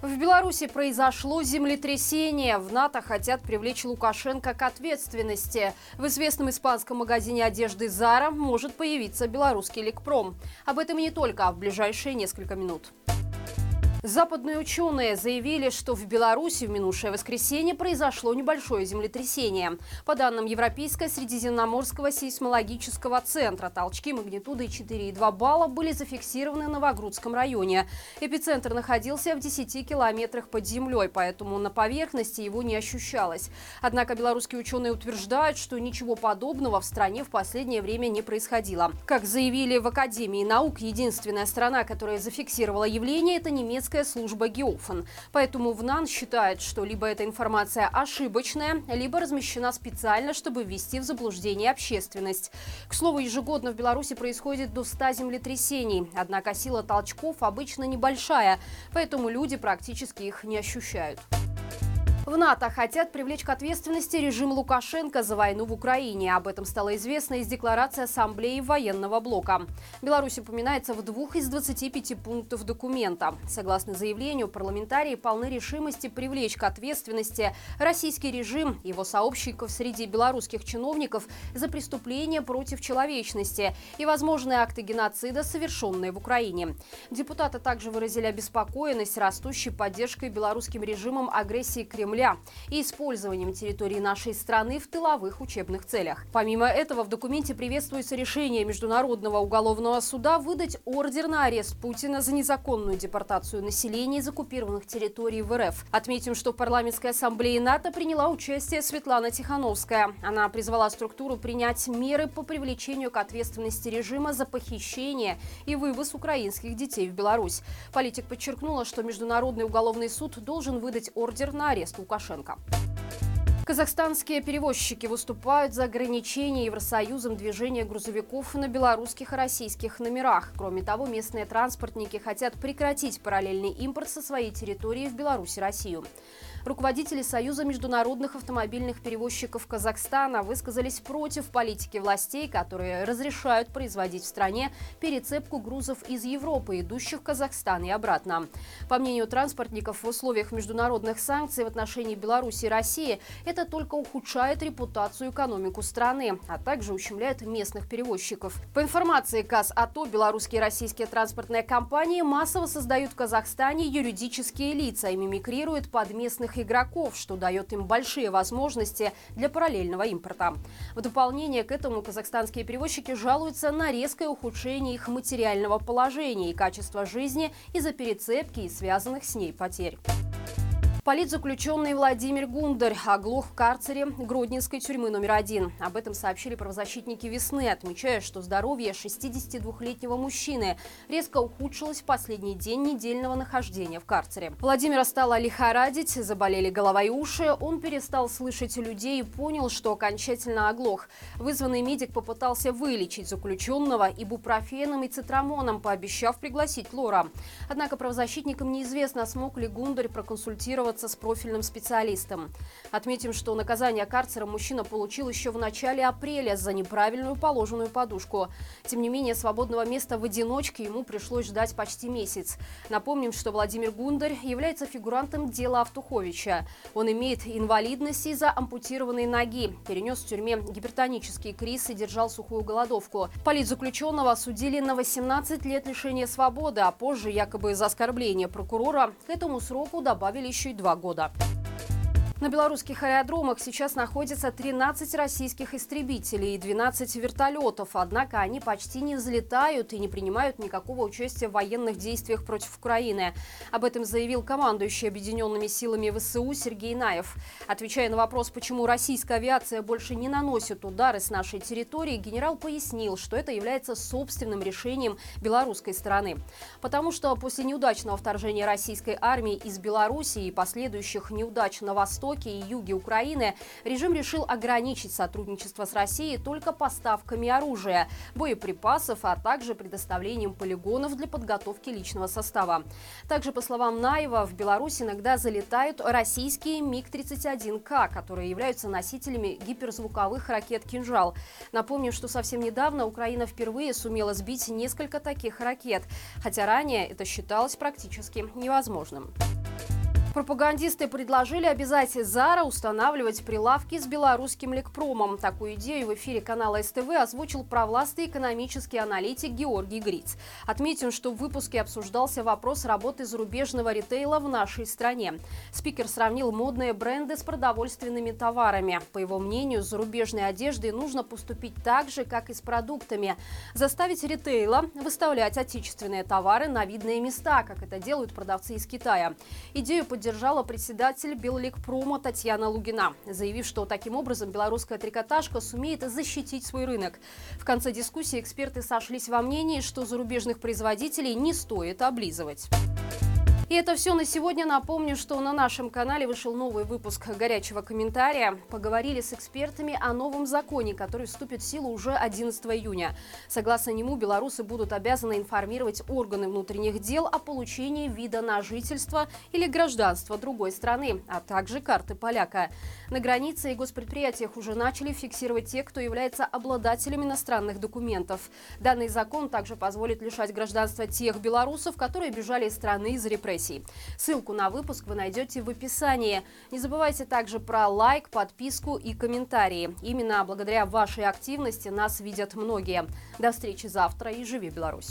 В Беларуси произошло землетрясение. В НАТО хотят привлечь Лукашенко к ответственности. В известном испанском магазине одежды «Зара» может появиться белорусский лекпром. Об этом и не только, в ближайшие несколько минут. Западные ученые заявили, что в Беларуси в минувшее воскресенье произошло небольшое землетрясение. По данным Европейского Средиземноморского сейсмологического центра, толчки магнитудой 4,2 балла были зафиксированы в Новогрудском районе. Эпицентр находился в 10 километрах под землей, поэтому на поверхности его не ощущалось. Однако белорусские ученые утверждают, что ничего подобного в стране в последнее время не происходило. Как заявили в Академии наук, единственная страна, которая зафиксировала явление, это немецкая немецкая служба Геофон. Поэтому ВНАН считает, что либо эта информация ошибочная, либо размещена специально, чтобы ввести в заблуждение общественность. К слову, ежегодно в Беларуси происходит до 100 землетрясений. Однако сила толчков обычно небольшая, поэтому люди практически их не ощущают. В НАТО хотят привлечь к ответственности режим Лукашенко за войну в Украине. Об этом стало известно из декларации Ассамблеи военного блока. Беларусь упоминается в двух из 25 пунктов документа. Согласно заявлению, парламентарии полны решимости привлечь к ответственности российский режим, его сообщников среди белорусских чиновников за преступления против человечности и возможные акты геноцида, совершенные в Украине. Депутаты также выразили обеспокоенность растущей поддержкой белорусским режимом агрессии Кремля Кремля и использованием территории нашей страны в тыловых учебных целях. Помимо этого, в документе приветствуется решение Международного уголовного суда выдать ордер на арест Путина за незаконную депортацию населения из оккупированных территорий в РФ. Отметим, что в парламентской ассамблее НАТО приняла участие Светлана Тихановская. Она призвала структуру принять меры по привлечению к ответственности режима за похищение и вывоз украинских детей в Беларусь. Политик подчеркнула, что Международный уголовный суд должен выдать ордер на арест Лукашенко. Казахстанские перевозчики выступают за ограничение Евросоюзом движения грузовиков на белорусских и российских номерах. Кроме того, местные транспортники хотят прекратить параллельный импорт со своей территории в Беларусь и Россию. Руководители Союза международных автомобильных перевозчиков Казахстана высказались против политики властей, которые разрешают производить в стране перецепку грузов из Европы, идущих в Казахстан и обратно. По мнению транспортников, в условиях международных санкций в отношении Беларуси и России это только ухудшает репутацию и экономику страны, а также ущемляет местных перевозчиков. По информации КАС АТО, белорусские и российские транспортные компании массово создают в Казахстане юридические лица и мимикрируют под местных крупных игроков, что дает им большие возможности для параллельного импорта. В дополнение к этому казахстанские перевозчики жалуются на резкое ухудшение их материального положения и качества жизни из-за перецепки и связанных с ней потерь. Политзаключенный Владимир Гундарь оглох в карцере Гродненской тюрьмы номер один. Об этом сообщили правозащитники «Весны», отмечая, что здоровье 62-летнего мужчины резко ухудшилось в последний день недельного нахождения в карцере. Владимира стало лихорадить, заболели голова и уши, он перестал слышать людей и понял, что окончательно оглох. Вызванный медик попытался вылечить заключенного ибупрофеном и цитрамоном, пообещав пригласить Лора. Однако правозащитникам неизвестно, смог ли Гундарь проконсультироваться консультироваться с профильным специалистом. Отметим, что наказание карцером мужчина получил еще в начале апреля за неправильную положенную подушку. Тем не менее, свободного места в одиночке ему пришлось ждать почти месяц. Напомним, что Владимир Гундарь является фигурантом дела Автуховича. Он имеет инвалидность из-за ампутированной ноги, перенес в тюрьме гипертонический криз и держал сухую голодовку. Политзаключенного осудили на 18 лет лишения свободы, а позже якобы за оскорбление прокурора к этому сроку добавили еще и два года. На белорусских аэродромах сейчас находится 13 российских истребителей и 12 вертолетов. Однако они почти не взлетают и не принимают никакого участия в военных действиях против Украины. Об этом заявил командующий объединенными силами ВСУ Сергей Наев. Отвечая на вопрос, почему российская авиация больше не наносит удары с нашей территории, генерал пояснил, что это является собственным решением белорусской стороны. Потому что после неудачного вторжения российской армии из Белоруссии и последующих неудач на Востоке востоке и юге Украины режим решил ограничить сотрудничество с Россией только поставками оружия, боеприпасов, а также предоставлением полигонов для подготовки личного состава. Также, по словам Наева, в Беларусь иногда залетают российские МиГ-31К, которые являются носителями гиперзвуковых ракет «Кинжал». Напомню, что совсем недавно Украина впервые сумела сбить несколько таких ракет, хотя ранее это считалось практически невозможным. Пропагандисты предложили обязать Зара устанавливать прилавки с белорусским лекпромом. Такую идею в эфире канала СТВ озвучил провластный экономический аналитик Георгий Гриц. Отметим, что в выпуске обсуждался вопрос работы зарубежного ритейла в нашей стране. Спикер сравнил модные бренды с продовольственными товарами. По его мнению, с зарубежной одеждой нужно поступить так же, как и с продуктами. Заставить ритейла выставлять отечественные товары на видные места, как это делают продавцы из Китая. Идею поддержала председатель Белликпрома Татьяна Лугина, заявив, что таким образом белорусская трикотажка сумеет защитить свой рынок. В конце дискуссии эксперты сошлись во мнении, что зарубежных производителей не стоит облизывать. И это все на сегодня. Напомню, что на нашем канале вышел новый выпуск «Горячего комментария». Поговорили с экспертами о новом законе, который вступит в силу уже 11 июня. Согласно нему, белорусы будут обязаны информировать органы внутренних дел о получении вида на жительство или гражданство другой страны, а также карты поляка. На границе и госпредприятиях уже начали фиксировать тех, кто является обладателем иностранных документов. Данный закон также позволит лишать гражданства тех белорусов, которые бежали из страны из репрессий репрессий. Ссылку на выпуск вы найдете в описании. Не забывайте также про лайк, подписку и комментарии. Именно благодаря вашей активности нас видят многие. До встречи завтра и живи Беларусь!